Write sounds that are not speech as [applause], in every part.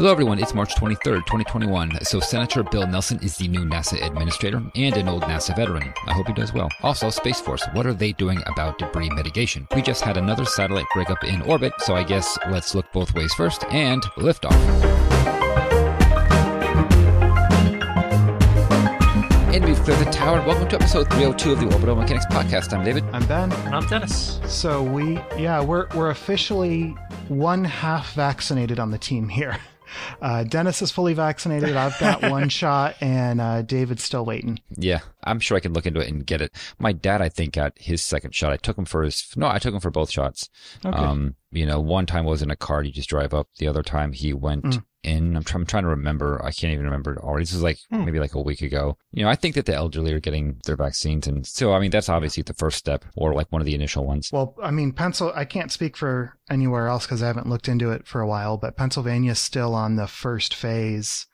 Hello, everyone. It's March 23rd, 2021. So, Senator Bill Nelson is the new NASA administrator and an old NASA veteran. I hope he does well. Also, Space Force. What are they doing about debris mitigation? We just had another satellite breakup in orbit, so I guess let's look both ways first and liftoff. And we've cleared the tower. Welcome to episode 302 of the Orbital Mechanics Podcast. I'm David. I'm Ben. And I'm Dennis. So we, yeah, we're we're officially one half vaccinated on the team here. [laughs] Uh, Dennis is fully vaccinated. I've got [laughs] one shot, and uh, David's still waiting. Yeah, I'm sure I can look into it and get it. My dad, I think, got his second shot. I took him for his no, I took him for both shots. Okay. Um, you know, one time was in a car you just drive up. The other time he went Mm. In. I'm, try- I'm trying to remember. I can't even remember it already. This was like Hmm. maybe like a week ago. You know, I think that the elderly are getting their vaccines, and so I mean that's obviously the first step, or like one of the initial ones. Well, I mean, Pencil. I can't speak for anywhere else because I haven't looked into it for a while. But Pennsylvania's still on the first phase.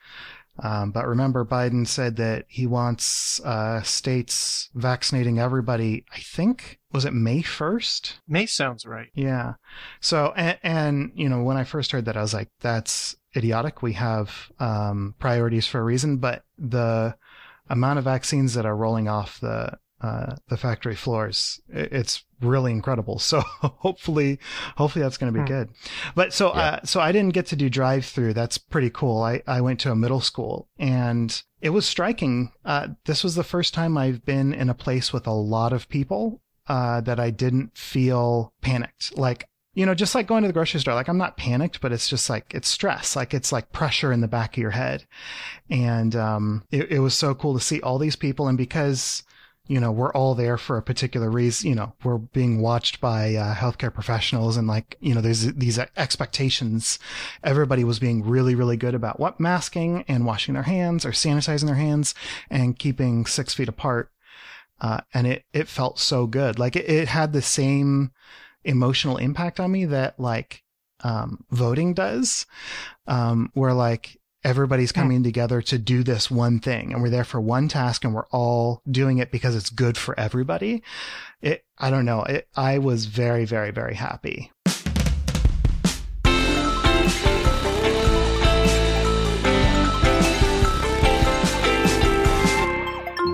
Um, but remember, Biden said that he wants uh, states vaccinating everybody. I think was it May first. May sounds right. Yeah. So, and, and, you know, when I first heard that, I was like, that's idiotic. We have um, priorities for a reason, but the amount of vaccines that are rolling off the uh, the factory floors. It's really incredible. [laughs] So hopefully, hopefully that's going to be Hmm. good. But so, Yeah. uh, so I didn't get to do drive through. That's pretty cool. I, I went to a middle school and it was striking. Uh, this was the first time I've been in a place with a lot of people uh, that I didn't feel panicked. Like, you know, just like going to the grocery store, like I'm not panicked, but it's just like, it's stress. Like it's like pressure in the back of your head. And, um, it, it was so cool to see all these people. And because, you know, we're all there for a particular reason, you know, we're being watched by uh, healthcare professionals and like, you know, there's these expectations. Everybody was being really, really good about what masking and washing their hands or sanitizing their hands and keeping six feet apart uh, and it it felt so good. Like it, it had the same emotional impact on me that like um, voting does, um, where like everybody's coming together to do this one thing, and we're there for one task, and we're all doing it because it's good for everybody. It I don't know. It, I was very very very happy.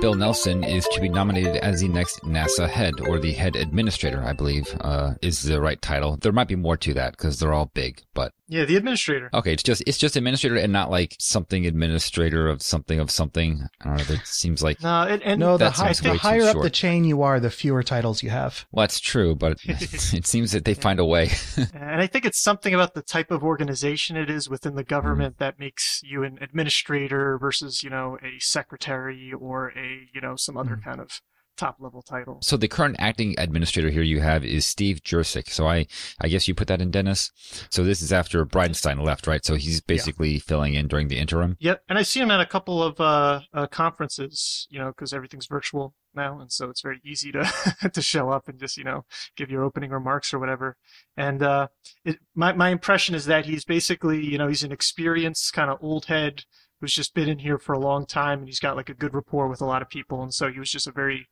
Bill Nelson is to be nominated as the next NASA head or the head administrator, I believe, uh, is the right title. There might be more to that because they're all big, but Yeah, the administrator. okay, it's just it's just administrator and not like something administrator of something of something. I don't know. That seems like No, and, and No, the, that high, sounds the higher up short. the chain you are, the fewer titles you have. well, that's true, but [laughs] it seems that they find a way. [laughs] and I think it's something about the type of organization it is within the Mm-hmm. government that makes you an administrator versus, you know, a secretary or a, you know, some other Mm-hmm. kind of top level title. So the current acting administrator here you have is Steve Jurczyk. So I, I guess you put that in Dennis. So this is after Bridenstine left, right? So he's basically filling in during the interim. Yep, and I see him at a couple of uh, uh, conferences, you know, because everything's virtual now, and so it's very easy to [laughs] to show up and just you know give your opening remarks or whatever. And uh, it, my my impression is that he's basically you know he's an experienced kind of old head who's just been in here for a long time, and he's got like a good rapport with a lot of people, and so he was just a very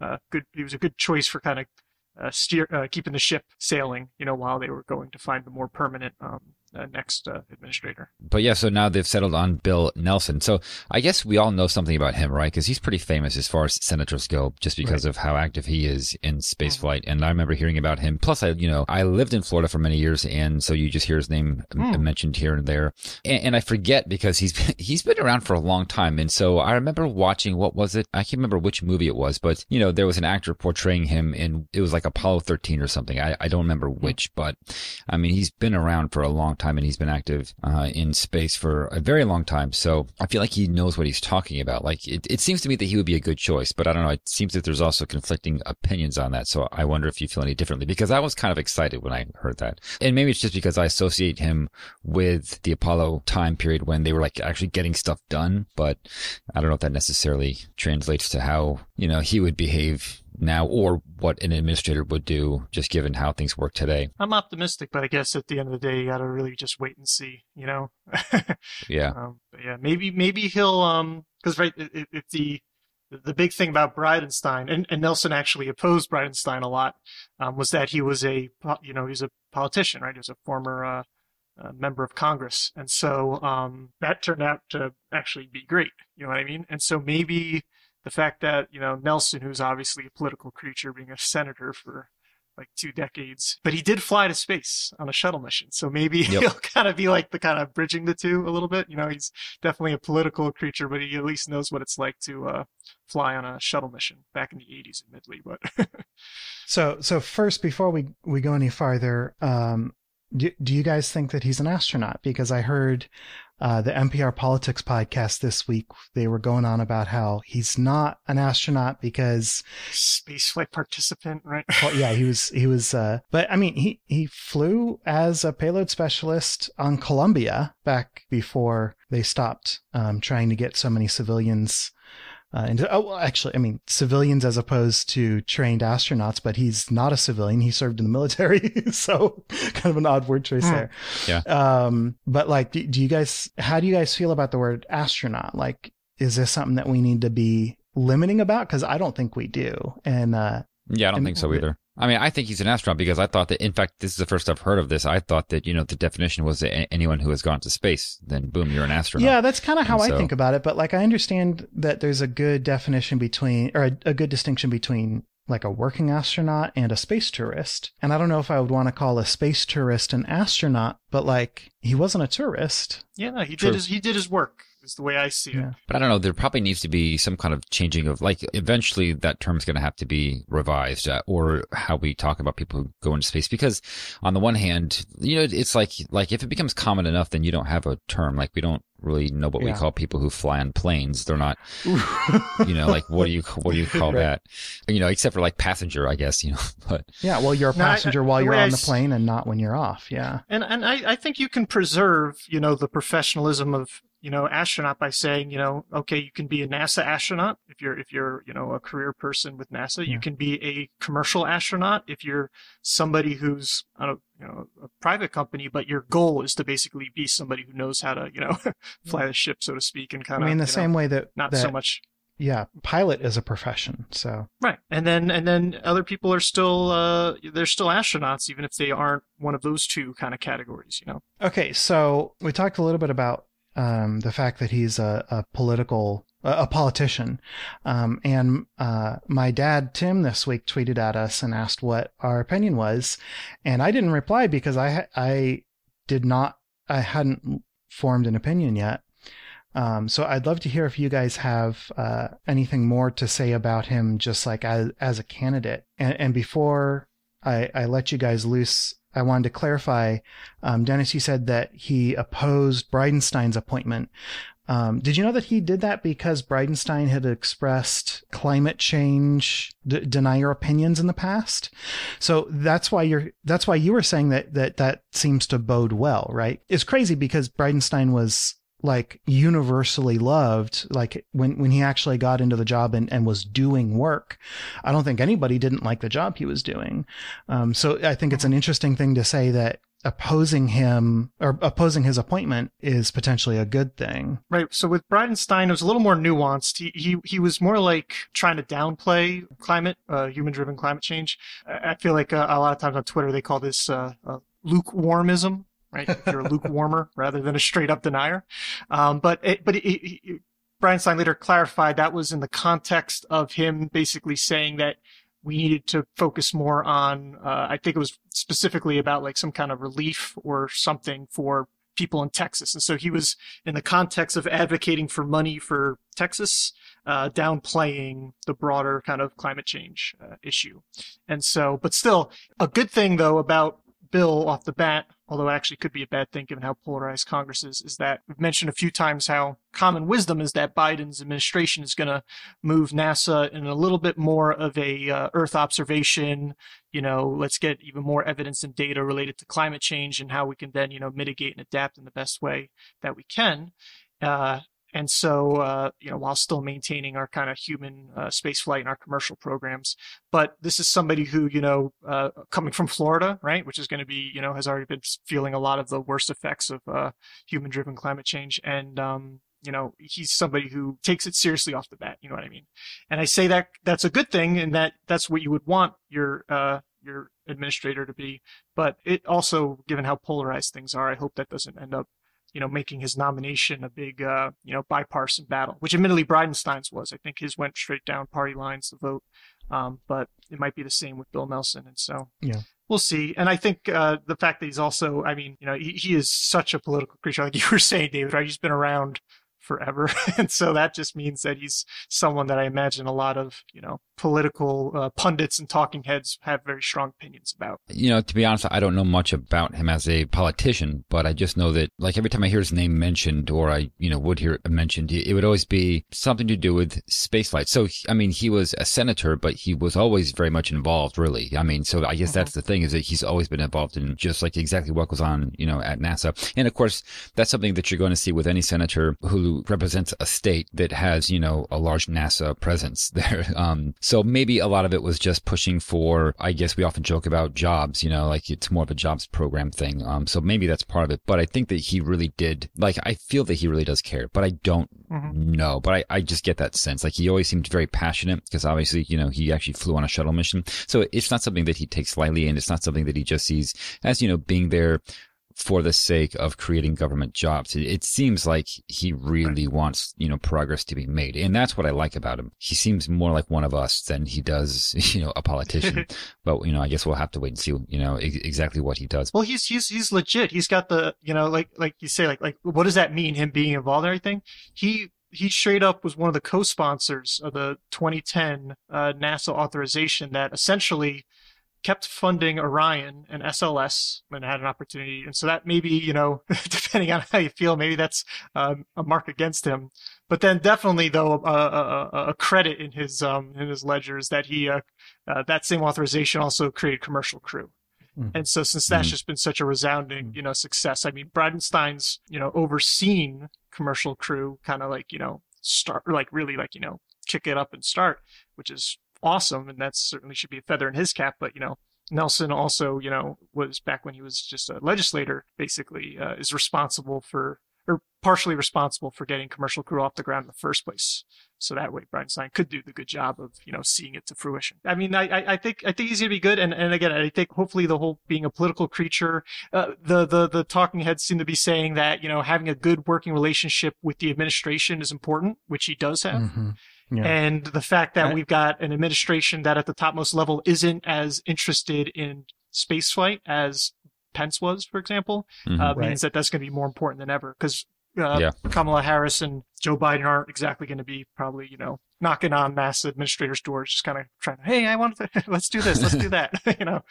uh, good. He was a good choice for kind of uh, steer uh, keeping the ship sailing, you know, while they were going to find the more permanent um, uh, next uh, administrator. But yeah, so now they've settled on Bill Nelson. So I guess we all know something about him, right? Because he's pretty famous as far as senators go, just because of how active he is in spaceflight. And I remember hearing about him. Plus, I, you know, I lived in Florida for many years, and so you just hear his name m- Hmm. mentioned here and there. And, and I forget because he's [laughs] been, he's been around for a long time. And so I remember watching what was it? I can't remember which movie it was, but you know, there was an actor portraying him in it was like Apollo 13 or something. I, I don't remember which, but I mean, he's been around for a long time and he's been active uh, in space for a very long time. So I feel like he knows what he's talking about. Like it, it seems to me that he would be a good choice, but I don't know. It seems that there's also conflicting opinions on that. So I wonder if you feel any differently because I was kind of excited when I heard that. And maybe it's just because I associate him with the Apollo time period when they were like actually getting stuff done. But I don't know if that necessarily translates to how, you know, he would behave now or what an administrator would do just given how things work today. I'm optimistic, but I guess at the end of the day, you gotta really just wait and see, you know. [laughs] Yeah. um, but yeah, maybe maybe he'll um because right if, if the the big thing about Bridenstine and, and Nelson actually opposed Bridenstine a lot um, was that he was a you know he's a politician right he was a former uh, uh, member of Congress, and so um, that turned out to actually be great. You know what I mean? And so maybe the fact that you know Nelson, who's obviously a political creature, being a senator for like two decades, but he did fly to space on a shuttle mission. So maybe [laughs] yep. he'll kind of be like the kind of bridging the two a little bit. You know, he's definitely a political creature, but he at least knows what it's like to uh, fly on a shuttle mission back in the 80s, admittedly. But [laughs] so, so first, before we we go any farther, um, do, do you guys think that he's an astronaut? Because I heard uh, the NPR Politics podcast this week, they were going on about how he's not an astronaut because spaceflight participant, right? [laughs] well, yeah, he was, he was, uh, but I mean, he, he flew as a payload specialist on Columbia back before they stopped, um, trying to get so many civilians uh, and oh, well, actually, I mean civilians as opposed to trained astronauts, but he's not a civilian. He served in the military, [laughs] so kind of an odd word choice mm. there. Yeah. Um, but like, do, do you guys? How do you guys feel about the word astronaut? Like, is this something that we need to be limiting about? Because I don't think we do. And uh, yeah, I don't and, think so either. I mean, I think he's an astronaut because I thought that, in fact, this is the first I've heard of this. I thought that, you know, the definition was that anyone who has gone to space, then boom, you're an astronaut. Yeah, that's kind of how and I think about it. But like, I understand that there's a good definition between, or a, a good distinction between like a working astronaut and a space tourist. And I don't know if I would want to call a space tourist an astronaut, but like he wasn't a tourist. Yeah, no, he True. did his he did his work is the way I see it. But I don't know. There probably needs to be some kind of changing of like eventually that term is going to have to be revised uh, or how we talk about people who go into space because on the one hand, you know, it's like like if it becomes common enough, then you don't have a term. Like we don't really know what yeah. we call people who fly on planes. They're not, [laughs] you know, like what do you what do you call right. that? You know, except for like passenger, I guess. You know, [laughs] but yeah, well, you're a passenger no, I, while you're on the plane and not when you're off. Yeah, and and I I think you can preserve you know the professionalism of you know, astronaut by saying, you know, okay, you can be a NASA astronaut if you're if you're, you know, a career person with NASA. Yeah. You can be a commercial astronaut if you're somebody who's on a you know a private company, but your goal is to basically be somebody who knows how to, you know, [laughs] fly the ship, so to speak, and kind of. I mean, the same know, way that not that, so much. Yeah, pilot is a profession, so right, and then and then other people are still uh, they're still astronauts, even if they aren't one of those two kind of categories, you know. Okay, so we talked a little bit about um, the fact that he's a, a political a politician. Um, and uh, my dad, Tim, this week tweeted at us and asked what our opinion was. And I didn't reply because I, I did not, I hadn't formed an opinion yet. Um, so I'd love to hear if you guys have uh, anything more to say about him, just like as, as a candidate. And, and before I, I let you guys loose, I wanted to clarify. Um, Dennis, you said that he opposed Bridenstine's appointment. Um, did you know that he did that because Bridenstine had expressed climate change d- denier opinions in the past? So that's why you're that's why you were saying that that that seems to bode well, right? It's crazy because Bridenstine was like universally loved like when when he actually got into the job and, and was doing work i don't think anybody didn't like the job he was doing. Um, so i think it's an interesting thing to say that opposing him or opposing his appointment is potentially a good thing. Right. So with bridenstine it was a little more nuanced. He he, he was more like trying to downplay climate uh, human driven climate change. I feel like uh, a lot of times on twitter they call this uh, uh lukewarmism right? If you're a lukewarmer [laughs] rather than a straight up denier. Um, but it, but it, it, Bridenstine later clarified that was in the context of him basically saying that we needed to focus more on, uh, I think it was specifically about like some kind of relief or something for people in Texas. And so he was in the context of advocating for money for Texas, uh, downplaying the broader kind of climate change uh, issue. And so, but still a good thing though about bill off the bat, although it actually could be a bad thing given how polarized Congress is, is that we've mentioned a few times how common wisdom is that Biden's administration is going to move NASA in a little bit more of a uh, Earth observation. You know, let's get even more evidence and data related to climate change and how we can then, you know, mitigate and adapt in the best way that we can. Uh, and so, uh, you know, while still maintaining our kind of human uh, space flight and our commercial programs. But this is somebody who, you know, uh, coming from Florida, right, which is going to be, you know, has already been feeling a lot of the worst effects of uh, human driven climate change. And, um, you know, he's somebody who takes it seriously off the bat. You know what I mean? And I say that that's a good thing and that that's what you would want your, uh, your administrator to be. But it also, given how polarized things are, I hope that doesn't end up, you know, making his nomination a big, uh, you know, bipartisan battle, which admittedly Bridenstine's was. I think his went straight down party lines, the vote. Um, but it might be the same with Bill Nelson. And so Yeah. we'll see. And I think uh, the fact that he's also, I mean, you know, he, he is such a political creature, like you were saying, David, right? He's been around forever. [laughs] and so that just means that he's someone that I imagine a lot of, you know, political uh, pundits and talking heads have very strong opinions about. You know, to be honest, I don't know much about him as a politician, but I just know that, like, every time I hear his name mentioned, or I, you know, would hear it mentioned, it would always be something to do with spaceflight. So, I mean, he was a senator, but he was always very much involved, really. I mean, so I guess that's the thing is that he's always been involved in just like exactly what goes on, you know, at NASA. And of course, that's something that you're going to see with any senator who represents a state that has, you know, a large NASA presence [laughs] there. Um, so maybe a lot of it was just pushing for, I guess we often joke about jobs, you know, like it's more of a jobs program thing. Um, so maybe that's part of it, but I think that he really did, like, I feel that he really does care, but I don't Mhm. know, but I, I just get that sense. Like he always seemed very passionate because obviously, you know, he actually flew on a shuttle mission. So it's not something that he takes lightly and it's not something that he just sees as, you know, being there for the sake of creating government jobs. It, seems like he really wants, you know, progress to be made. And that's what I like about him. He seems more like one of us than he does, [laughs] you know, a politician. [laughs] but, you know, I guess we'll have to wait and see, you know, ex- exactly what he does. Well, he's he's he's legit. He's got the you know like like you say like like what does that mean? Him being involved in everything. He he straight up was one of the co-sponsors of the 2010 uh, NASA authorization that essentially kept funding Orion and SLS when it had an opportunity. And so that maybe, you know, [laughs] depending on how you feel, maybe that's um, a mark against him. But then definitely though, a, a, a- credit in his, um, in his ledgers that he, uh, uh, that same authorization also created commercial crew. Mhm. And so since that's Mhm. just been such a resounding, you know, success, I mean, Bridenstine's, you know, overseen commercial crew kind of like, you know, start, like really like, you know, kick it up and start, which is awesome. And that certainly should be a feather in his cap. But, you know, Nelson also, you know, was back when he was just a legislator, basically, uh, is responsible for, or partially responsible for getting commercial crew off the ground in the first place. So that way, Bridenstine could do the good job of, you know, seeing it to fruition. I mean, I, I, think, I think he's gonna be good. And, and again, I think hopefully the whole being a political creature, uh, the, the, the talking heads seem to be saying that, you know, having a good working relationship with the administration is important, which he does have. Mhm. Yeah. And the fact that I- we've got an administration that at the topmost level isn't as interested in spaceflight as Pence was, for example, Mhm. uh, Right. means that that's going to be more important than ever because uh, Yeah. Kamala Harris and Joe Biden aren't exactly going to be probably, you know, knocking on NASA administrators' doors, just kind of trying to, hey, I want to, [laughs] let's do this, let's do that. [laughs] you know,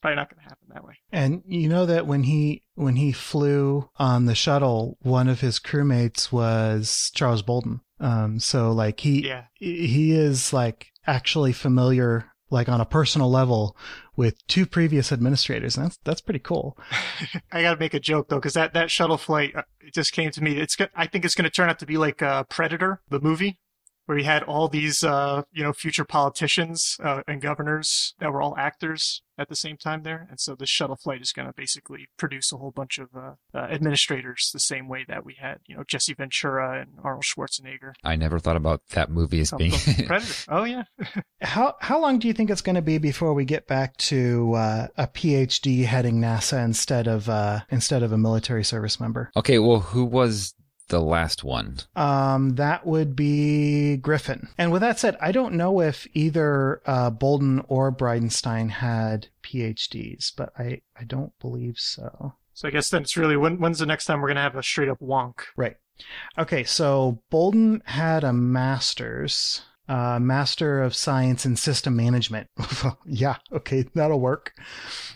probably not going to happen that way. And you know that when he when he flew on the shuttle, one of his crewmates was Charles Bolden. Um, so like he Yeah. he is like actually familiar like on a personal level with two previous administrators. And that's that's pretty cool. [laughs] I got to make a joke though, because that, that shuttle flight, uh, it just came to me. It's, I think it's going to turn out to be like uh, Predator, the movie, where he had all these, uh, you know, future politicians uh, and governors that were all actors at the same time there. And so this shuttle flight is going to basically produce a whole bunch of uh, uh, administrators the same way that we had, you know, Jesse Ventura and Arnold Schwarzenegger. I never thought about that movie as being. [laughs] Predator. Oh yeah. [laughs] How how long do you think it's going to be before we get back to uh, a PhD heading NASA instead of uh, instead of a military service member? okay, well, who was the last one? Um, that would be Griffin. And with that said, I don't know if either uh, Bolden or Bridenstine had PhDs, but I, I don't believe so. So I guess then it's really when, when's the next time we're going to have a straight up wonk? Right. Okay, so Bolden had a master's, uh, Master of Science in System Management. [laughs] yeah, okay, that'll work.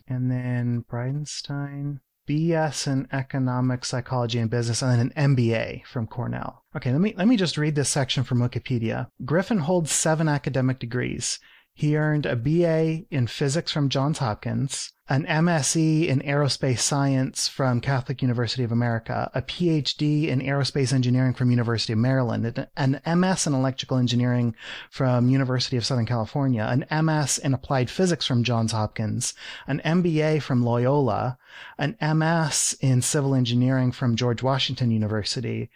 And then Bridenstine, BS in Economic Psychology and Business, and then an MBA from Cornell. Okay, let me let me just read this section from Wikipedia. Griffin holds seven academic degrees. He earned a BA in physics from Johns Hopkins, an MSc in aerospace science from Catholic University of America, a PhD in aerospace engineering from University of Maryland, an MS in electrical engineering from University of Southern California, an MS in applied physics from Johns Hopkins, an MBA from Loyola, an MS in civil engineering from George Washington University.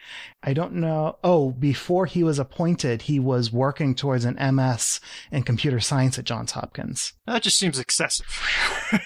I don't know. Oh, before he was appointed, he was working towards an MS in computer science at Johns Hopkins. That just seems excessive. [laughs]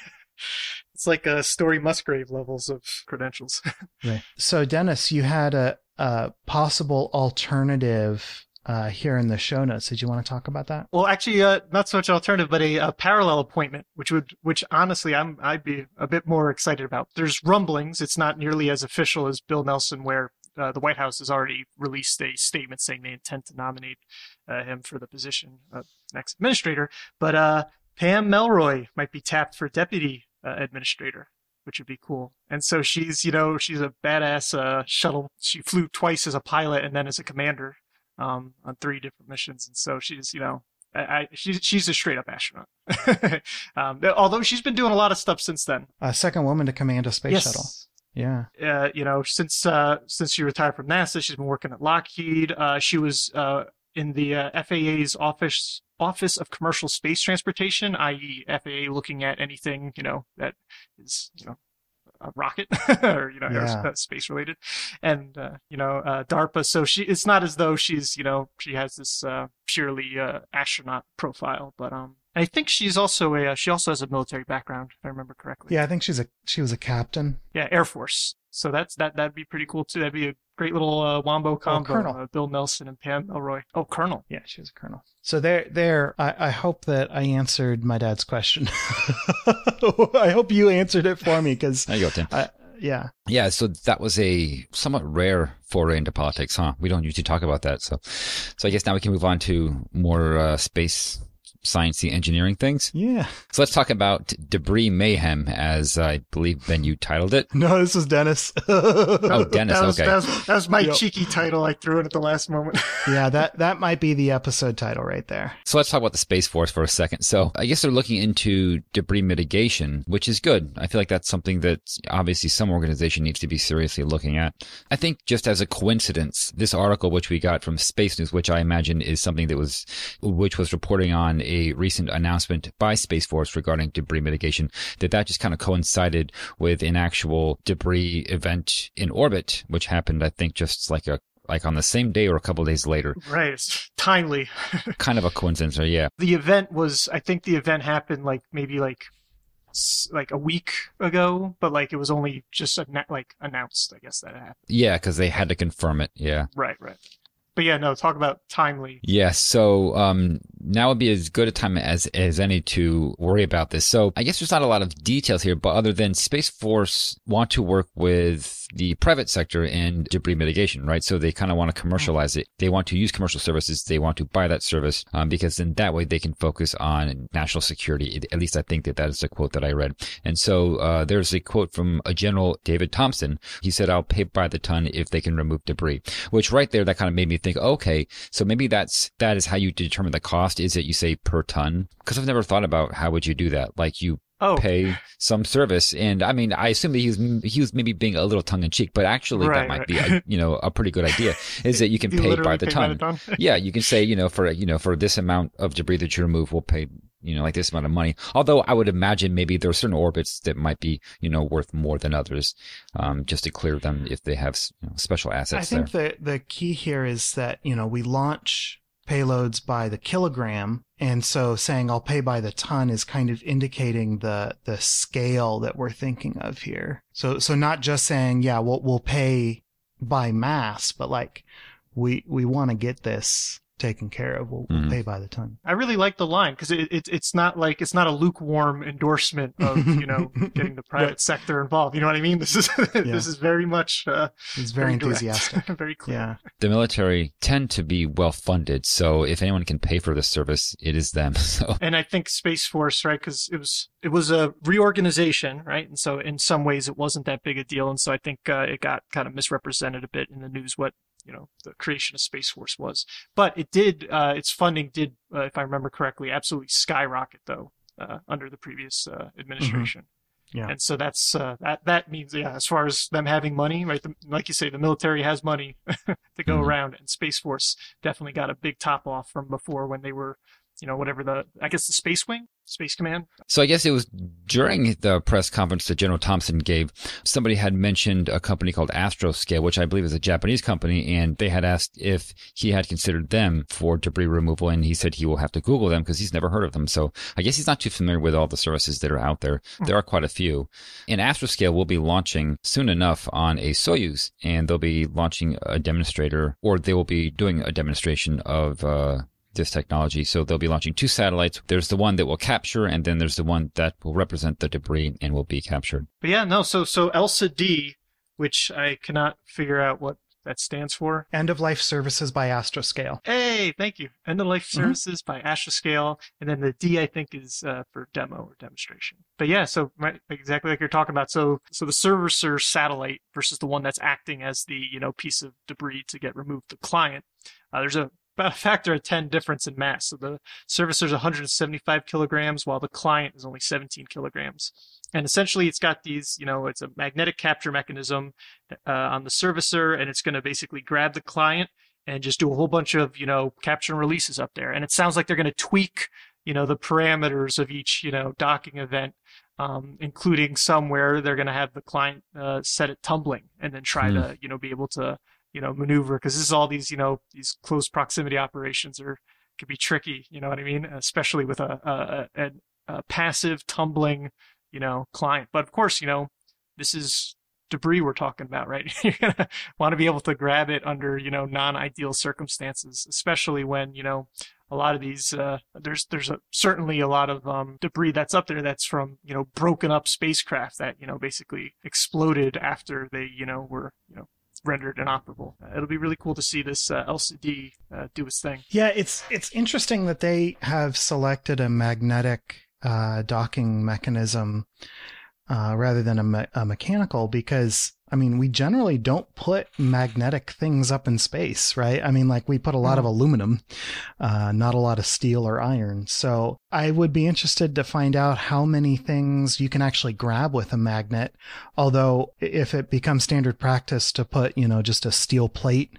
it's like uh, Story Musgrave levels of credentials. [laughs] right. So, Dennis, you had a, a possible alternative uh, here in the show notes. Did you want to talk about that? Well, actually, uh, not so much alternative, but a, a, parallel appointment, which would, which honestly, I'm, I'd be a bit more excited about. There's rumblings. It's not nearly as official as Bill Nelson, where uh, the White House has already released a statement saying they intend to nominate uh, him for the position of next administrator. But uh, Pam Melroy might be tapped for deputy uh, administrator, which would be cool. And so she's, you know, she's a badass uh, shuttle. She flew twice as a pilot and then as a commander um, on three different missions. And so she's, you know, I, I, she's she's a straight up astronaut. [laughs] um, although she's been doing a lot of stuff since then. A second woman to command a space yes. shuttle. Yeah. Uh, you know, since uh, since she retired from NASA, she's been working at Lockheed. Uh, she was uh, in the uh, FAA's office Office of Commercial Space Transportation, i.e., FAA looking at anything you know that is you know a rocket [laughs] or you know yeah. space related, and uh, you know uh, DARPA. So she it's not as though she's you know she has this uh, purely uh, astronaut profile, but um I think she's also a uh, she also has a military background if I remember correctly. Yeah, I think she's a she was a captain. Yeah, Air Force. So that's that that'd be pretty cool too. That'd be a great little uh, wombo combo. Oh, Colonel. Uh, Bill Nelson and Pam Melroy. Oh, Colonel. Yeah, she was a colonel. So there, there. I, I hope that I answered my dad's question. [laughs] I hope you answered it for me because. There you go, Tim. I, yeah. Yeah. So that was a somewhat rare foray into politics, huh? We don't usually talk about that. So, so I guess now we can move on to more uh, space sciencey engineering things. Yeah. So let's talk about debris mayhem, as I believe Ben you titled it. No, this is Dennis. [laughs] oh, Dennis. That was, okay. That was, that was my yep. cheeky title. I threw it at the last moment. [laughs] yeah, that that might be the episode title right there. So let's talk about the Space Force for a second. So I guess they're looking into debris mitigation, which is good. I feel like that's something that obviously some organization needs to be seriously looking at. I think just as a coincidence, this article which we got from Space News, which I imagine is something that was which was reporting on a recent announcement by Space Force regarding debris mitigation, that that just kind of coincided with an actual debris event in orbit, which happened, I think, just like a like on the same day or a couple days later. Right. It's timely. [laughs] kind of a coincidence, or yeah. The event was, I think the event happened like maybe like like a week ago, but like it was only just like announced, I guess that happened. Yeah, because they had to confirm it. Yeah. Right, right. But yeah, no, talk about timely. Yes. Yeah, so um, now would be as good a time as, as any to worry about this. So I guess there's not a lot of details here, but other than Space Force want to work with the private sector in debris mitigation, right? So they kind of want to commercialize it. They want to use commercial services. They want to buy that service um, because then that way they can focus on national security. At least I think that that is the quote that I read. And so uh, there's a quote from a General David Thompson. He said, "I'll pay by the ton if they can remove debris." Which right there, that kind of made me think, okay, so maybe that's that is how you determine the cost. Is it you say per ton? Because I've never thought about how would you do that. Like you oh. pay some service. And I mean, I assume that he was he was maybe being a little tongue in cheek, but actually right, that might right. be a, you know a pretty good idea. Is that you [laughs] can you pay by the pay ton? By the ton? [laughs] yeah, you can say you know for you know for this amount of debris that you remove, we'll pay you know like this amount of money. Although I would imagine maybe there are certain orbits that might be you know worth more than others, um, just to clear them if they have you know, special assets. I think there. the the key here is that you know we launch payloads by the kilogram. And so saying I'll pay by the ton is kind of indicating the, the scale that we're thinking of here. So, so not just saying, yeah, we'll, we'll pay by mass, but like we, we want to get this taken care of. We'll, Mhm. pay by the ton. I really like the line because it, it, it's not like it's not a lukewarm endorsement of [laughs] you know getting the private Right. sector involved. You know what I mean? This is [laughs] this is very much uh, It's very direct, enthusiastic. [laughs] very clear. Yeah. the military tend to be well funded, so if anyone can pay for this service, it is them. So And I think Space Force, right? Because it was it was a reorganization, right? And so in some ways it wasn't that big a deal, and so I think uh, it got kind of misrepresented a bit in the news what you know the creation of Space Force was. But it did uh, its funding did, uh, if I remember correctly, absolutely skyrocket though. uh, under the previous uh, administration. Mm-hmm. Yeah. And so that's uh, that that means yeah, as far as them having money, right? The, like you say, the military has money [laughs] to go Mhm. around, and Space Force definitely got a big top off from before when they were, you know, whatever the I guess the Space Wing, Space Command. So I guess it was during the press conference that General Thompson gave, somebody had mentioned a company called Astroscale, which I believe is a Japanese company, and they had asked if he had considered them for debris removal, and he said he will have to Google them because he's never heard of them. So I guess he's not too familiar with all the services that are out there. There are quite a few. And Astroscale will be launching soon enough on a Soyuz, and they'll be launching a demonstrator, or they will be doing a demonstration of uh, this technology. So they'll be launching two satellites. There's the one that will capture, and then there's the one that will represent the debris and will be captured. But yeah, no. So so ELSA D, which I cannot figure out what that stands for. End of life services by Astroscale. Hey, thank you. End of life Mhm. services by Astroscale, and then the D I think is uh, for demo or demonstration. But yeah, so right, exactly like you're talking about. So so the servicer satellite versus the one that's acting as the you know piece of debris to get removed. The client, uh, there's a about a factor of 10 difference in mass. So the servicer is 175 kilograms, while the client is only 17 kilograms. And essentially, it's got these, you know, it's a magnetic capture mechanism uh, on the servicer, and it's going to basically grab the client and just do a whole bunch of you know capture and releases up there and it sounds like they're going to tweak you know the parameters of each you know docking event um, including somewhere they're going to have the client uh, set it tumbling and then try Hmm. to you know be able to you know maneuver because this is all these you know these close proximity operations are could be tricky you know what i mean especially with a a, a, a passive tumbling you know client but of course you know this is debris we're talking about, right? You're gonna want to be able to grab it under, you know, non-ideal circumstances, especially when, you know, a lot of these, uh, there's, there's a, certainly a lot of, um, debris that's up there that's from, you know, broken up spacecraft that, you know, basically exploded after they, you know, were, you know, rendered inoperable. Uh, it'll be really cool to see this, uh, ELSA D, uh, do its thing. Yeah, it's it's interesting that they have selected a magnetic uh, docking mechanism uh, rather than a, me- a mechanical because I mean we generally don't put magnetic things up in space, right? I mean, like we put a lot of aluminum, uh, not a lot of steel or iron. So I would be interested to find out how many things you can actually grab with a magnet. Although if it becomes standard practice to put, you know, just a steel plate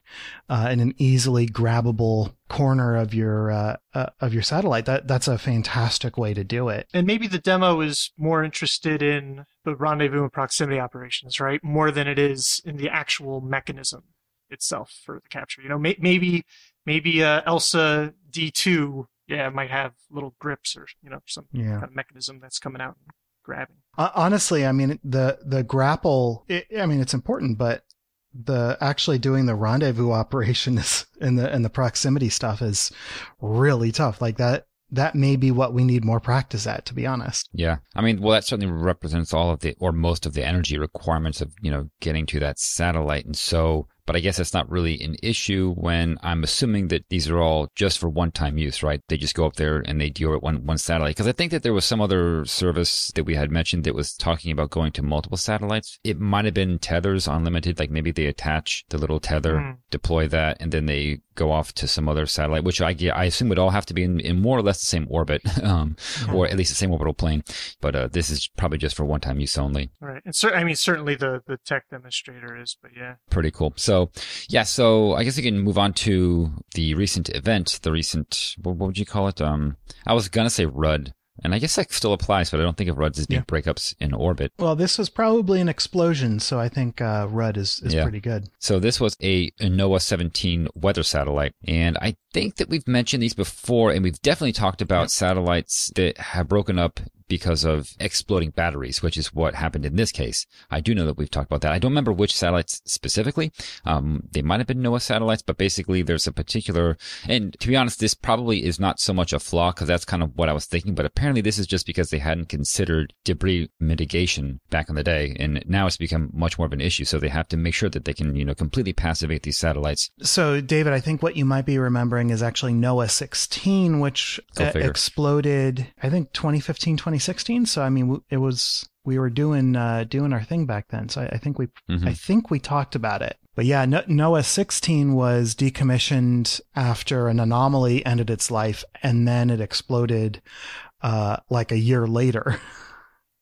uh, in an easily grabbable corner of your uh, uh, of your satellite, that that's a fantastic way to do it. And maybe the demo is more interested in the rendezvous and proximity operations, right? More than it is in the actual mechanism itself for the capture. You know, may- maybe maybe uh, Elsa D2, yeah, might have little grips or you know some Yeah. kind of mechanism that's coming out and grabbing. Honestly, I mean the the grapple. It, I mean it's important, but the actually doing the rendezvous [laughs] operation is and the and the proximity stuff is really tough. Like that that may be what we need more practice at, to be honest. Yeah. I mean, well, that certainly represents all of the, or most of the energy requirements of, you know, getting to that satellite. And so, but I guess that's not really an issue when I'm assuming that these are all just for one time use, right? They just go up there and they deal with one, one satellite. Cause I think that there was some other service that we had mentioned that was talking about going to multiple satellites. It might have been tethers unlimited. Like maybe they attach the little tether, Hmm. deploy that, and then they go off to some other satellite, which I, I assume would all have to be in, in more or less the same orbit, [laughs] um, or at least the same orbital plane. But uh, this is probably just for one time use only. Right. And cer- I mean, certainly the the tech demonstrator is, but yeah. Pretty cool. So, yeah, so I guess we can move on to the recent event, the recent, what, what would you call it? Um, I was going to say RUD, and I guess that still applies, but I don't think of RUDs as being Yeah. breakups in orbit. Well, this was probably an explosion, so I think uh, RUD is is Yeah. pretty good. So this was a NOAA 17 weather satellite. And I think that we've mentioned these before, and we've definitely talked about satellites that have broken up because of exploding batteries, which is what happened in this case. I do know that we've talked about that. I don't remember which satellites specifically. Um, they might have been NOAA satellites, but basically there's a particular, and to be honest, this probably is not so much a flaw because that's kind of what I was thinking, but apparently this is just because they hadn't considered debris mitigation back in the day. And now it's become much more of an issue. So they have to make sure that they can, you know, completely passivate these satellites. So, David, I think what you might be remembering is actually NOAA 16, which uh, exploded, I think 2015, 2016. So, I mean, it was we were doing uh, doing our thing back then. So, I, I think we Mhm. I think we talked about it. But yeah, no- NOAA 16 was decommissioned after an anomaly ended its life, and then it exploded uh, like a year later. [laughs]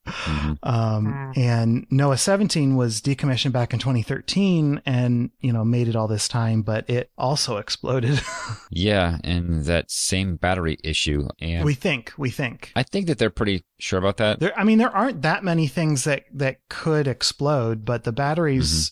Mhm. Um, Mm. and NOAA 17 was decommissioned back in 2013 and, you know, made it all this time, but it also exploded. [laughs] Yeah, and that same battery issue. And we think, we think. I think that they're pretty sure about that. There, I mean, there aren't that many things that, that could explode, but the batteries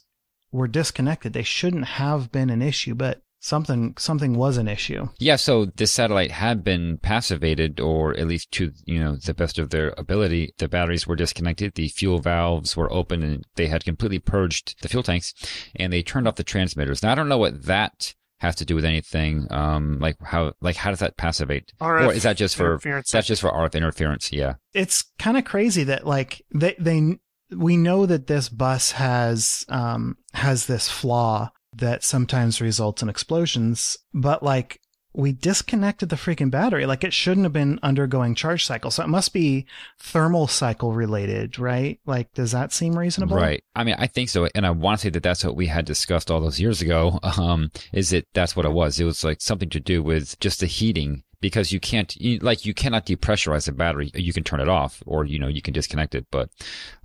were disconnected. They shouldn't have been an issue, but something, something was an issue. Yeah, so this satellite had been passivated, or at least to you know the best of their ability. The batteries were disconnected, the fuel valves were open, and they had completely purged the fuel tanks, and they turned off the transmitters. Now I don't know what that has to do with anything. Um, like how like how does that passivate? RF or is that just for that's just for RF interference? Yeah. it's kind of crazy that like they they we know that this bus has um has this flaw that sometimes results in explosions but like we disconnected the freaking battery like it shouldn't have been undergoing charge cycle so it must be thermal cycle related right like does that seem reasonable Right. I mean, I think so. And I want to say that that's what we had discussed all those years ago. [laughs] Um, is that that's what it was. It was like something to do with just the heating because you can't, you, like, you cannot depressurize a battery. You can turn it off or, you know, you can disconnect it, but,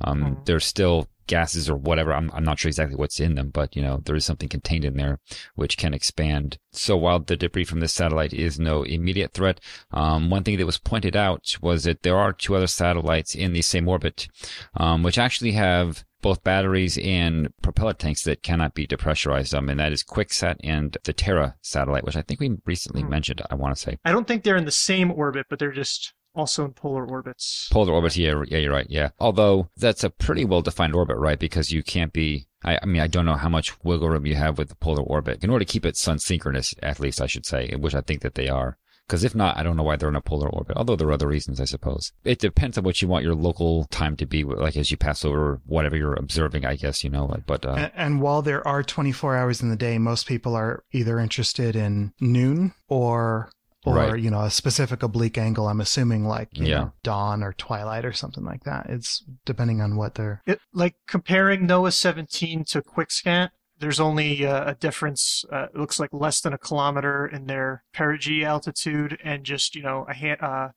um, Mhm. there's still gases or whatever. I'm, I'm not sure exactly what's in them, but, you know, there is something contained in there which can expand. So while the debris from this satellite is no immediate threat, um, one thing that was pointed out was that there are two other satellites in the same orbit, um, which actually have both batteries and propeller tanks that cannot be depressurized. Um, and that is QuikSCAT and the Terra satellite, which I think we recently Hmm. mentioned. I want to say I don't think they're in the same orbit, but they're just also in polar orbits. polar orbit. Yeah, yeah, you're right. Yeah, although that's a pretty well defined orbit, right? Because you can't be. I, I mean, I don't know how much wiggle room you have with the polar orbit in order to keep it sun synchronous. At least I should say, which I think that they are. Because if not, I don't know why they're in a polar orbit. Although there are other reasons, I suppose. It depends on what you want your local time to be, like as you pass over whatever you're observing. I guess you know. Like, but uh, and, and while there are 24 hours in the day most people are either interested in noon or or Right. you know a specific oblique angle i'm assuming like you Yeah. know dawn or twilight or something like that it's depending on what they're It, like comparing NOAA 17 to QuikSCAT, there's only uh, a difference. Uh, it looks like less than a kilometer in their perigee altitude, and just you know a hand, uh,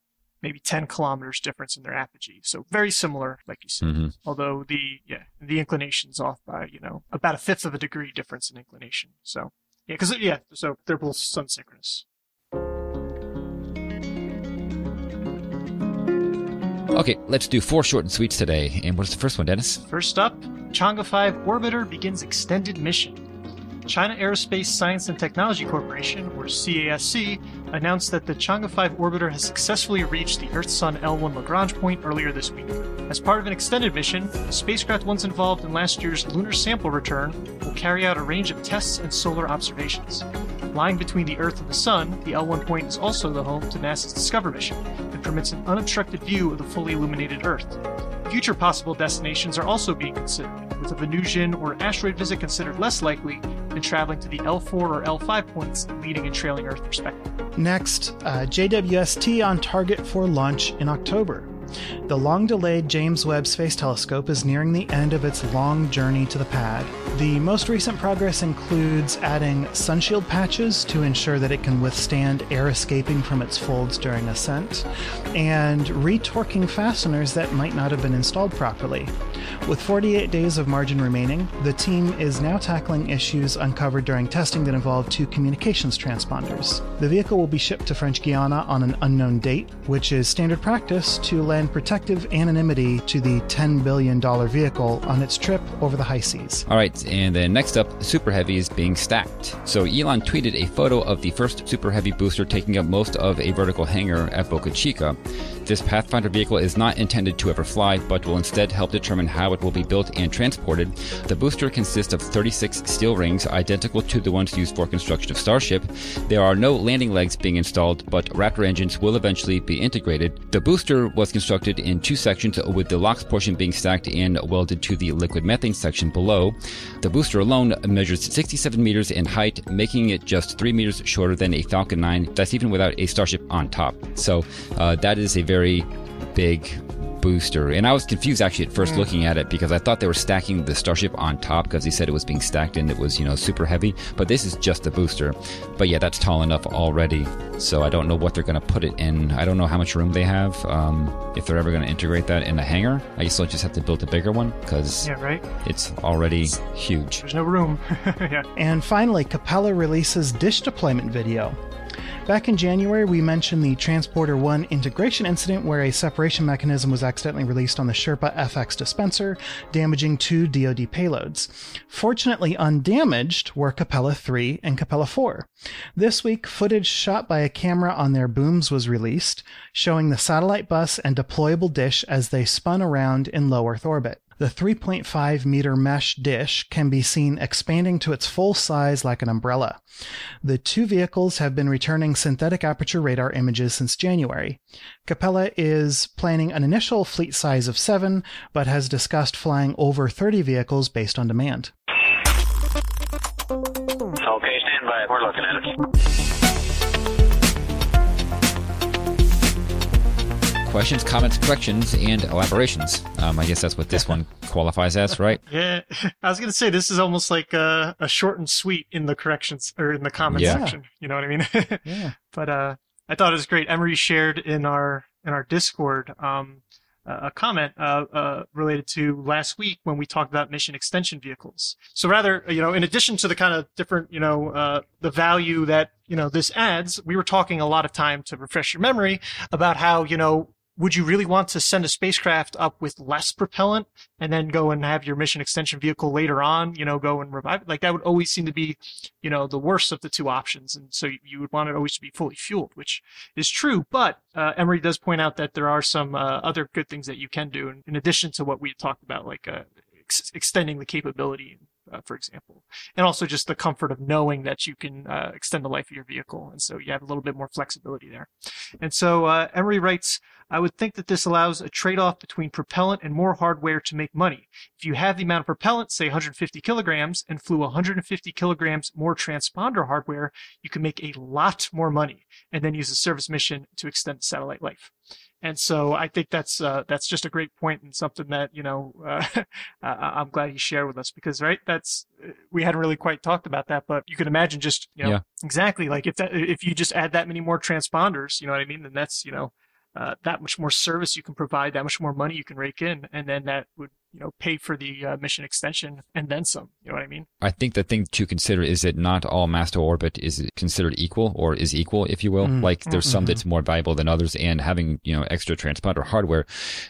maybe 10 kilometers difference in their apogee. So very similar, like you said. mhm. Although the yeah the inclination's off by you know about a fifth of a degree difference in inclination. So yeah, because yeah, so they're both sun synchronous. Okay, let's do four short and sweets today. And what's the first one, Dennis? First up, Chang'e 5 orbiter begins extended mission. China Aerospace Science and Technology Corporation, or CASC, announced that the Chang'e 5 orbiter has successfully reached the Earth Sun L1 Lagrange point earlier this week. As part of an extended mission, the spacecraft once involved in last year's lunar sample return will carry out a range of tests and solar observations. Lying between the Earth and the Sun, the L1 point is also the home to NASA's DSCOVR mission and permits an unobstructed view of the fully illuminated Earth. Future possible destinations are also being considered, with a Venusian or asteroid visit considered less likely than traveling to the L4 or L5 points leading and trailing Earth, respectively. next uh, jwst on target for launch in october the long delayed James Webb Space Telescope is nearing the end of its long journey to the pad. The most recent progress includes adding sunshield patches to ensure that it can withstand air escaping from its folds during ascent, and retorquing fasteners that might not have been installed properly. With 48 days of margin remaining, the team is now tackling issues uncovered during testing that involved two communications transponders. The vehicle will be shipped to French Guiana on an unknown date, which is standard practice to lend protective anonymity to the $10 billion vehicle on its trip over the high seas. All right, and then next up, Super Heavy is being stacked. So Elon tweeted a photo of the first Super Heavy booster taking up most of a vertical hangar at Boca Chica. This Pathfinder vehicle is not intended to ever fly, but will instead help determine how it will be built and transported. The booster consists of 36 steel rings, identical to the ones used for construction of Starship. There are no landing legs being installed, but Raptor engines will eventually be integrated. The booster was constructed in two sections, with the LOX portion being stacked and welded to the liquid methane section below. The booster alone measures 67 meters in height, making it just 3 meters shorter than a Falcon 9. That's even without a Starship on top. So uh, that is a very big booster. And I was confused actually at first Mm. looking at it because I thought they were stacking the Starship on top because he said it was being stacked and it was, you know, super heavy. But this is just a booster. But yeah, that's tall enough already. So I don't know what they're going to put it in. I don't know how much room they have. Um, if they're ever going to integrate that in a hangar, I guess they'll just have to build a bigger one because Yeah, right. it's already huge. There's no room. [laughs] yeah. And finally, Capella releases dish deployment video. Back in January, we mentioned the Transporter 1 integration incident where a separation mechanism was accidentally released on the Sherpa FX dispenser, damaging two DoD payloads. Fortunately, undamaged were Capella 3 and Capella 4. This week, footage shot by a camera on their booms was released, showing the satellite bus and deployable dish as they spun around in low Earth orbit. The 3.5 meter mesh dish can be seen expanding to its full size like an umbrella. The two vehicles have been returning synthetic aperture radar images since January. Capella is planning an initial fleet size of seven, but has discussed flying over 30 vehicles based on demand. Okay, stand by. We're looking at it. Questions, comments, corrections, and elaborations. Um, I guess that's what this one [laughs] qualifies as, right? [laughs] Yeah, I was gonna say this is almost like a, a short and sweet in the corrections or in the comment Yeah. section. You know what I mean? [laughs] Yeah. but uh, I thought it was great. Emory shared in our in our Discord um, a a comment uh, uh, related to last week when we talked about mission extension vehicles. So rather, you know, in addition to the kind of different, you know, uh, the value that you know this adds, we were talking a lot of time to refresh your memory about how you know. Would you really want to send a spacecraft up with less propellant and then go and have your mission extension vehicle later on, you know, go and revive it? Like that would always seem to be, you know, the worst of the two options. And so you would want it always to be fully fueled, which is true. But uh, Emory does point out that there are some uh, other good things that you can do in, in addition to what we talked about, like uh, ex- extending the capability, uh, for example, and also just the comfort of knowing that you can uh, extend the life of your vehicle. And so you have a little bit more flexibility there. And so uh, Emory writes, I would think that this allows a trade-off between propellant and more hardware to make money. If you have the amount of propellant, say 150 kilograms, and flew 150 kilograms more transponder hardware, you can make a lot more money and then use a service mission to extend satellite life. And so I think that's uh, that's just a great point and something that you know [laughs] uh, I'm glad he shared with us because right that's we hadn't really quite talked about that but you can imagine just you know Yeah. exactly like if that if you just add that many more transponders you know what I mean then that's you know uh, that much more service you can provide, that much more money you can rake in, and then that would you know pay for the uh, mission extension and then some. You know what I mean? I think the thing to consider is that not all mass to orbit is considered equal or is equal, if you will. Mm. Like there's some Mhm. that's more valuable than others, and having you know extra transponder hardware,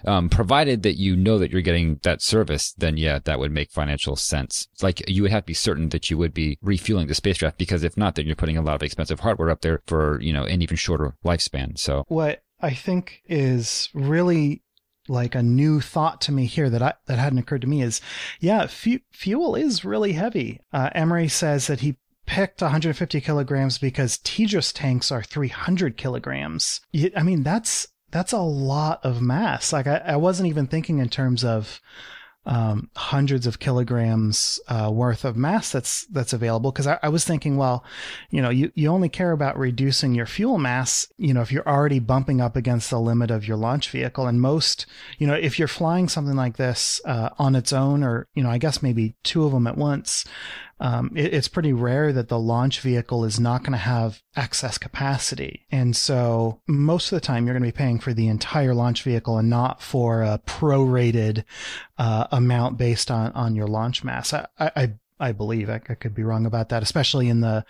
um, provided that you know that you're getting that service, then yeah, that would make financial sense. It's like you would have to be certain that you would be refueling the spacecraft because if not, then you're putting a lot of expensive hardware up there for you know an even shorter lifespan. So What I think is really like a new thought to me here that I, that hadn't occurred to me is, yeah, fu- fuel is really heavy. Uh, Emory says that he picked 150 kilograms because Tidris tanks are 300 kilograms. I mean, that's that's a lot of mass. Like I, I wasn't even thinking in terms of um, hundreds of kilograms uh, worth of mass that's that's available because I, I was thinking, well, you know, you, you only care about reducing your fuel mass, you know, if you're already bumping up against the limit of your launch vehicle. And most, you know, if you're flying something like this uh, on its own, or, you know, I guess maybe two of them at once, um, it, it's pretty rare that the launch vehicle is not going to have excess capacity. And so most of the time, you're going to be paying for the entire launch vehicle and not for a prorated uh, amount based on, on your launch mass. I, I, I believe I, I could be wrong about that, especially in the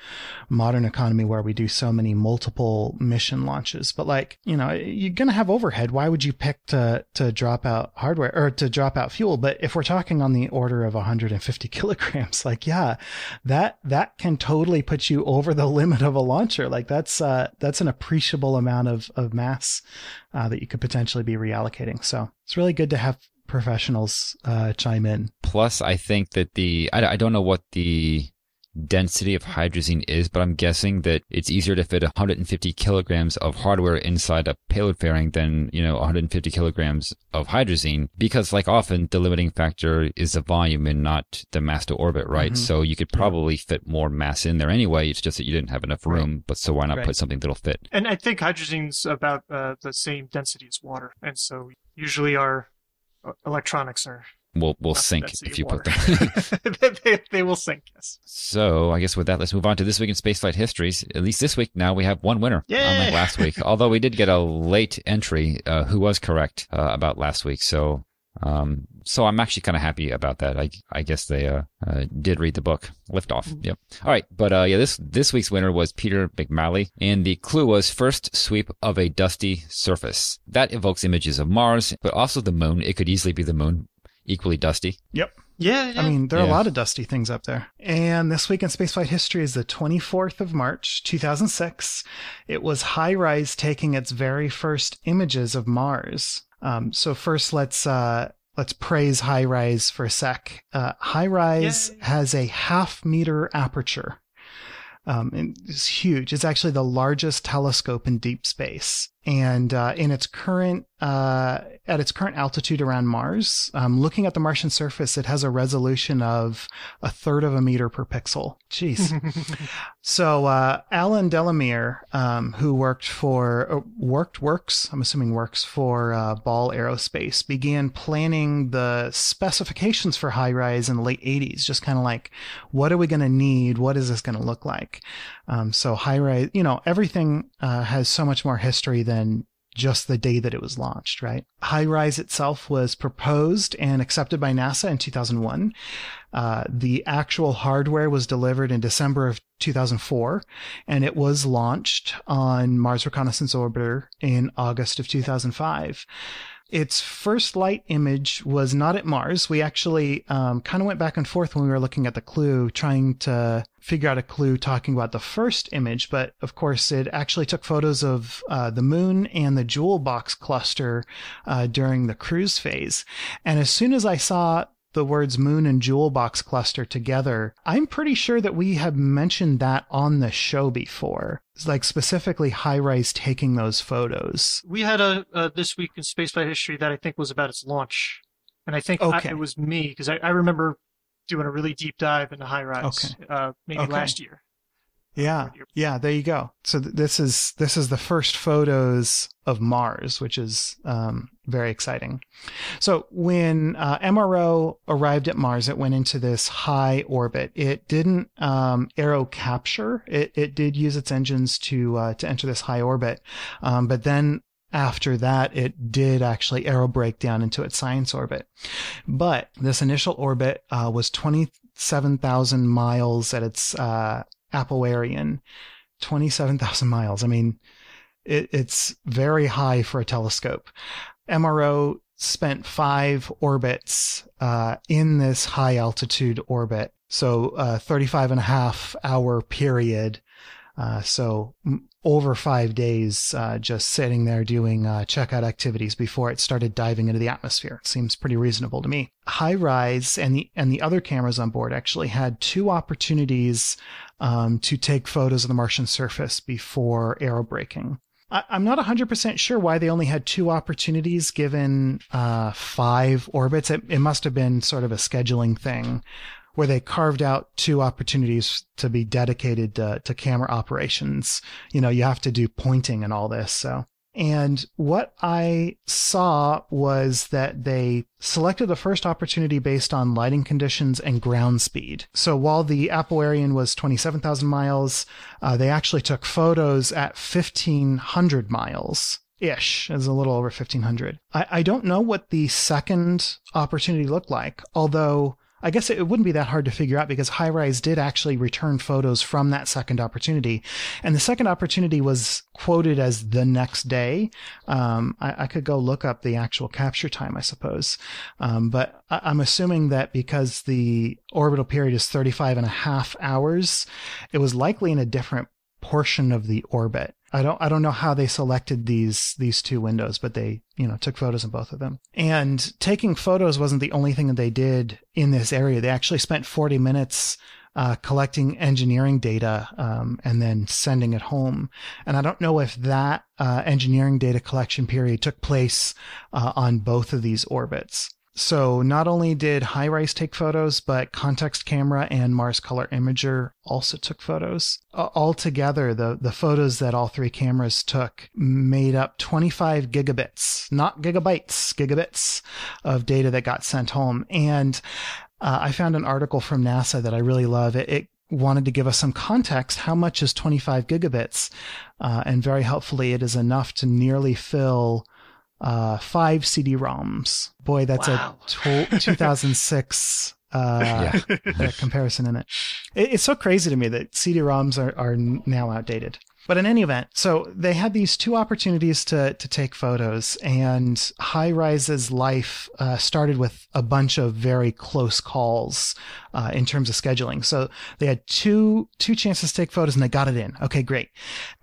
modern economy where we do so many multiple mission launches. But like, you know, you're going to have overhead. Why would you pick to, to drop out hardware or to drop out fuel? But if we're talking on the order of 150 [laughs] kilograms, like, yeah, that, that can totally put you over the [laughs] limit of a launcher. Like that's, uh, that's an appreciable amount of, of mass, uh, that you could potentially be reallocating. So it's really good to have professionals, uh, chime in. Plus, I think that the I, I don't know what the density of hydrazine is, but I'm guessing that it's easier to fit 150 kilograms of hardware inside a payload fairing than you know 150 kilograms of hydrazine because, like often, the limiting factor is the volume and not the mass to orbit, right? Mhm. So you could probably fit more mass in there anyway. It's just that you didn't have enough Right. room. But so why not Right. put something that'll fit? And I think hydrazine's about uh, the same density as water, and so usually our electronics are Will will sink if you put them. [laughs] [laughs] they, they, they will sink. Yes. So I guess with that, let's move on to this week in spaceflight histories. At least this week, now we have one winner, Yay! unlike last week. [laughs] Although we did get a late entry uh, who was correct uh, about last week. So, um, so I'm actually kind of happy about that. I I guess they uh, uh, did read the book. Liftoff. Yep. All right, but uh, yeah, this this week's winner was Peter McMalley, and the clue was first sweep of a dusty surface. That evokes images of Mars, but also the moon. It could easily be the moon, equally dusty. Yep. Yeah. yeah. I mean, there are Yeah. a lot of dusty things up there. And this week in spaceflight history is the 24th of March, 2006. It was HiRISE taking its very first images of Mars. Um, so first, let's uh, let's praise HiRISE for a sec. Uh, HiRISE Yay. has a half meter aperture. Um, and it's huge. It's actually the largest telescope in deep space, and uh, in its current uh, at its current altitude around Mars, um, looking at the Martian surface, it has a resolution of a third of a meter per pixel. Jeez. [laughs] So uh, Alan Delamere, um, who worked for uh, worked works, I'm assuming works for uh, Ball Aerospace, began planning the specifications for HiRISE in the late 80s. Just kind of like, what are we going to need? What is this going to look like? Um, so HiRISE, you know, everything uh, has so much more history than just the day that it was launched, right? HiRISE itself was proposed and accepted by NASA in 2001. Uh, the actual hardware was delivered in December of 2004, and it was launched on Mars Reconnaissance Orbiter in August of 2005. Its first light image was not at Mars. We actually um, kind of went back and forth when we were looking at the clue, trying to figure out a clue talking about the first image. But of course, it actually took photos of uh, the moon and the jewel box cluster uh, during the cruise phase. And as soon as I saw the words moon and jewel box cluster together, I'm pretty sure that we have mentioned that on the show before. It's like specifically HiRISE taking those photos. we had a, a this week in spaceflight history that I think was about its launch, and I think I- it was me because I, I remember doing a really deep dive into HiRISE. Okay. Uh, maybe Okay. last year. Yeah. Yeah, there you go. So th- this is this is the first photos of Mars, which is um, very exciting. So when uh, MRO arrived at Mars, it went into this high orbit. It didn't um, aero capture. It it did use its engines to uh, to enter this high orbit, um, but then after that, it did actually aero brake down into its science orbit. But this initial orbit uh, was twenty seven thousand miles at its uh, apoareion, 27,000 miles. I mean, it, it's very high for a telescope. MRO spent five orbits uh, in this high altitude orbit. So, uh, 35 and a half hour period. Uh, so over five days, uh, just sitting there doing uh, checkout activities before it started diving into the atmosphere. Seems pretty reasonable to me. HiRISE and the and the other cameras on board actually had two opportunities um, to take photos of the Martian surface before aerobraking. I, I'm not 100% sure why they only had two opportunities given uh, five orbits. It, it must have been sort of a scheduling thing where they carved out two opportunities to be dedicated to, to camera operations. You know, you have to do pointing and all this. So, and what I saw was that they selected the first opportunity based on lighting conditions and ground speed. So while the apoareion was 27,000 miles, uh, they actually took photos at 1,500 miles. Ish is a little over 1500. I, I don't know what the second opportunity looked like, although I guess it wouldn't be that hard to figure out because HiRISE did actually return photos from that second opportunity. And the second opportunity was quoted as the next day. Um, I, I could go look up the actual capture time, I suppose. Um, but I, I'm assuming that because the orbital period is 35 and a half hours, it was likely in a different portion of the orbit. I don't I don't know how they selected these these two windows, but they, you know, took photos in both of them. And taking photos wasn't the only thing that they did in this area. They actually spent 40 minutes uh, collecting engineering data um, and then sending it home. And I don't know if that uh, engineering data collection period took place uh, on both of these orbits. So not only did HiRISE take photos, but Context Camera and Mars Color Imager also took photos. Altogether, the, the photos that all three cameras took made up 25 gigabits, not gigabytes, gigabits of data that got sent home. And uh, I found an article from NASA that I really love. It, it wanted to give us some context. How much is 25 gigabits? Uh, and very helpfully, it is enough to nearly fill uh, five CD-ROMs. Boy, that's Wow. a to- 2006 uh, uh, comparison in it. it. It's so crazy to me that CD-ROMs are, are now outdated. But in any event, so they had these two opportunities to to take photos, and HiRISE's life uh, started with a bunch of very close calls uh, in terms of scheduling. So they had two two chances to take photos, and they got it in. Okay, great.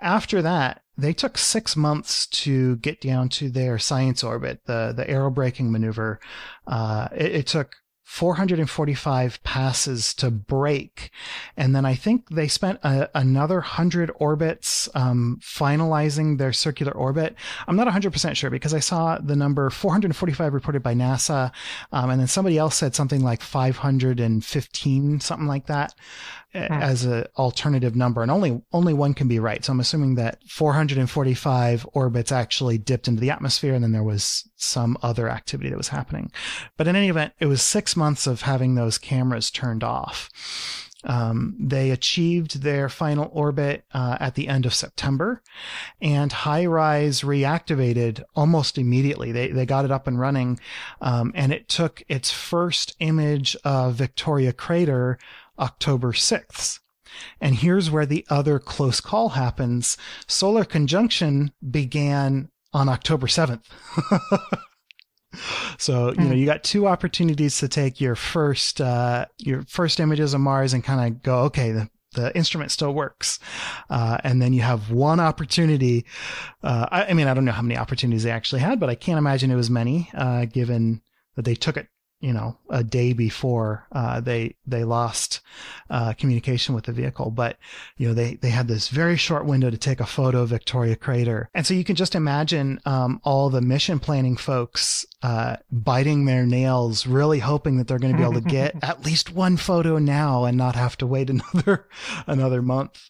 After that, they took six months to get down to their science orbit, the the aerobraking maneuver. Uh, it, it took 445 passes to break. And then I think they spent a, another 100 orbits um, finalizing their circular orbit. I'm not 100% sure because I saw the number 445 reported by NASA. Um, and then somebody else said something like 515, something like that. As an alternative number, and only only one can be right. So I'm assuming that 445 orbits actually dipped into the atmosphere, and then there was some other activity that was happening. But in any event, it was six months of having those cameras turned off. Um, they achieved their final orbit uh, at the end of September, and HiRISE reactivated almost immediately. They they got it up and running, um, and it took its first image of Victoria Crater October sixth. And here's where the other close call happens. Solar conjunction began on October 7th. [laughs] so, you know, you got two opportunities to take your first, uh, your first images of Mars and kind of go, okay, the, the instrument still works. Uh, and then you have one opportunity. Uh, I, I mean, I don't know how many opportunities they actually had, but I can't imagine it was many, uh, given that they took it you know a day before uh, they they lost uh, communication with the vehicle. But you know they they had this very short window to take a photo of victoria crater. And so you can just imagine um, all the mission planning folks uh, biting their nails really hoping that they're going to be able to get [laughs] at least one photo now and not have to wait [laughs] another another month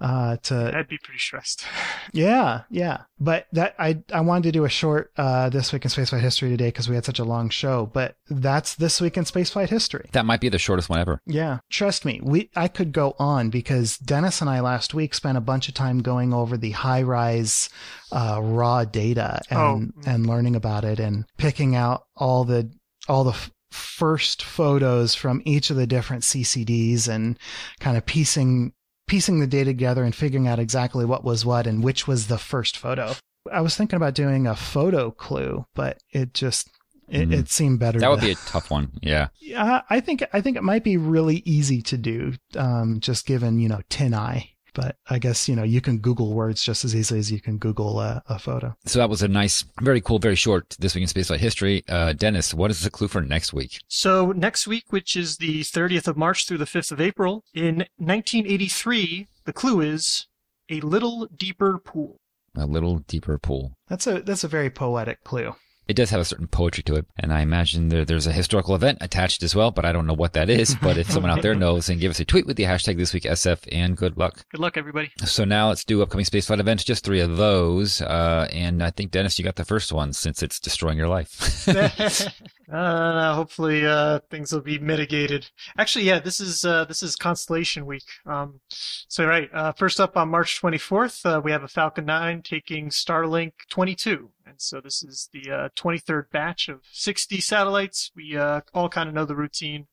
uh, to I'd be pretty stressed. [sighs] yeah, yeah. But that I I wanted to do a short uh, this week in spaceflight history today because we had such a long show. But that's this week in spaceflight history. That might be the shortest one ever. Yeah, trust me. We I could go on because Dennis and I last week spent a bunch of time going over the HiRISE uh, raw data and Oh. and learning about it and picking out all the all the f- first photos from each of the different CCDs and kind of piecing piecing the data together and figuring out exactly what was what and which was the first photo. I was thinking about doing a photo clue, but it just it, Mhm. it seemed better. That to- would be a tough one. Yeah. yeah, I think I think it might be really easy to do, um, just given you know TinEye. But I guess you know you can Google words just as easily as you can Google a, a photo. So that was a nice, very cool, very short this week in spaceflight history. Uh, Dennis, what is the clue for next week? So next week, which is the 30th of March through the 5th of April, in 1983, the clue is a little deeper pool. A little deeper pool. That's a that's a very poetic clue. It does have a certain poetry to it, and I imagine there, there's a historical event attached as well, but I don't know what that is. But if someone out there [laughs] knows, then give us a tweet with the hashtag this week SF, and good luck. Good luck, everybody. So now let's do upcoming spaceflight events, just three of those. Uh, and I think Dennis, you got the first one since it's destroying your life. [laughs] uh, hopefully, uh, things will be mitigated. Actually, yeah, this is uh, this is Constellation Week. Um, so right, uh, first up on March 24th, uh, we have a Falcon 9 taking Starlink 22, and so this is the uh, 23rd batch of 60 satellites. We uh, all kind of know the routine.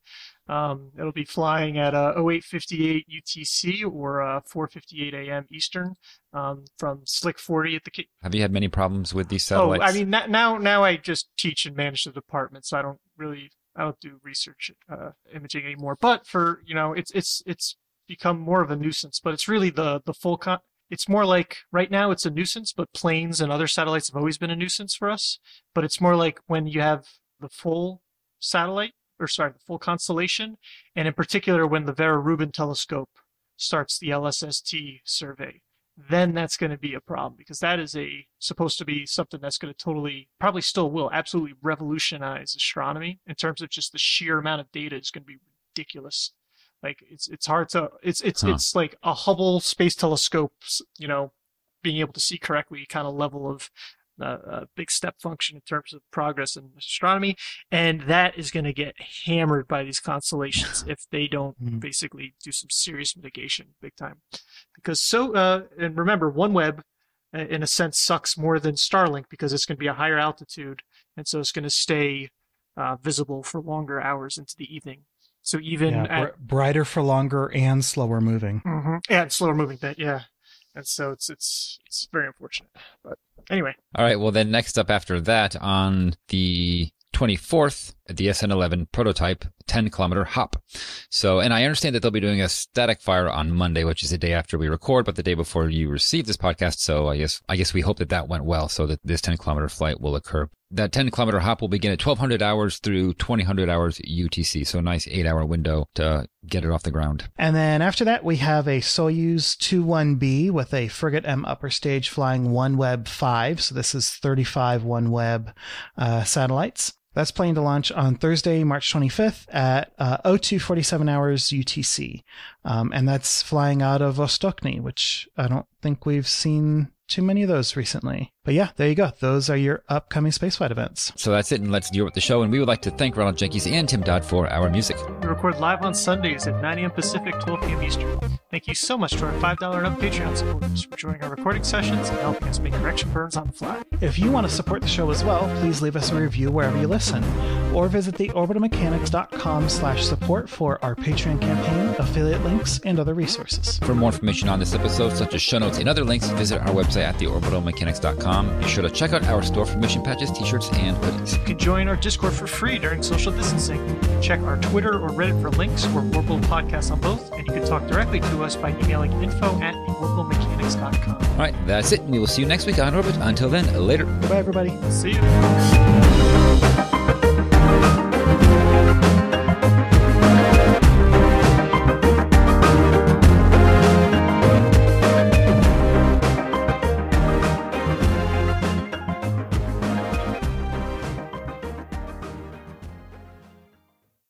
Um, it'll be flying at uh, 0858 UTC or uh, 458 AM Eastern um, from Slick 40 at the have you had many problems with these satellites? Oh, I mean, now now I just teach and manage the department, so I don't really I don't do research uh, imaging anymore. But for you know, it's it's it's become more of a nuisance. But it's really the the full con. It's more like right now it's a nuisance, but planes and other satellites have always been a nuisance for us. But it's more like when you have the full satellite, or sorry, the full constellation, and in particular when the Vera Rubin telescope starts the LSST survey then that's going to be a problem because that is a supposed to be something that's going to totally, probably still will, absolutely revolutionize astronomy in terms of just the sheer amount of data is going to be ridiculous. Like it's it's hard to it's it's Huh. it's like a Hubble Space Telescope, you know, being able to see correctly kind of level of uh, a big step function in terms of progress in astronomy, and that is going to get hammered by these constellations [sighs] if they don't Mm. basically do some serious mitigation, big time. Because so, uh, and remember, OneWeb, uh, in a sense, sucks more than Starlink because it's going to be a higher altitude, and so it's going to stay uh, visible for longer hours into the evening. So even Yeah, at br- brighter for longer and slower moving. hmm Yeah, it's slower moving than yeah, and so it's it's it's very unfortunate. But anyway, All right. Well, then next up after that on the 24th, the SN11 prototype 10 kilometer hop. So, and I understand that they'll be doing a static fire on Monday, which is the day after we record, but the day before you receive this podcast. So I guess, I guess we hope that that went well so that this 10 kilometer flight will occur. That 10 kilometer hop will begin at 1200 hours through 2000 hours UTC. So a nice eight hour window to get it off the ground. And then after that, we have a Soyuz 21B with a Fregat M upper stage flying OneWeb 5. So this is 35 OneWeb uh, satellites. That's planning to launch on Thursday, March 25th at uh, 0247 hours UTC. Um, and that's flying out of Vostochny, which I don't think we've seen too many of those recently. But yeah, there you go. Those are your upcoming spaceflight events. So that's it. And let's deal with the show. And we would like to thank Ronald Jenkees and Tim Dodd for our music. we record live on Sundays at 9 a.m. Pacific, 12 p.m. Eastern. Thank you so much to our $5 and up Patreon supporters for joining our recording sessions and helping us make correction burns on the fly. If you want to support the show as well, please leave us a review wherever you listen, or visit the orbitalmechanics.com slash support for our Patreon campaign, affiliate links, and other resources. For more information on this episode, such as show notes and other links, visit our website at theorbitalmechanics.com. Be sure to check out our store for mission patches, t-shirts, and hoodies. You can join our Discord for free during social distancing. Check our Twitter or Reddit for links or Orbital Podcasts on both, and you can talk directly to us by emailing info at theorbitalmechanics.com. All right, that's it. We will see you next week on Orbit. Until then, later. Bye, everybody. See you.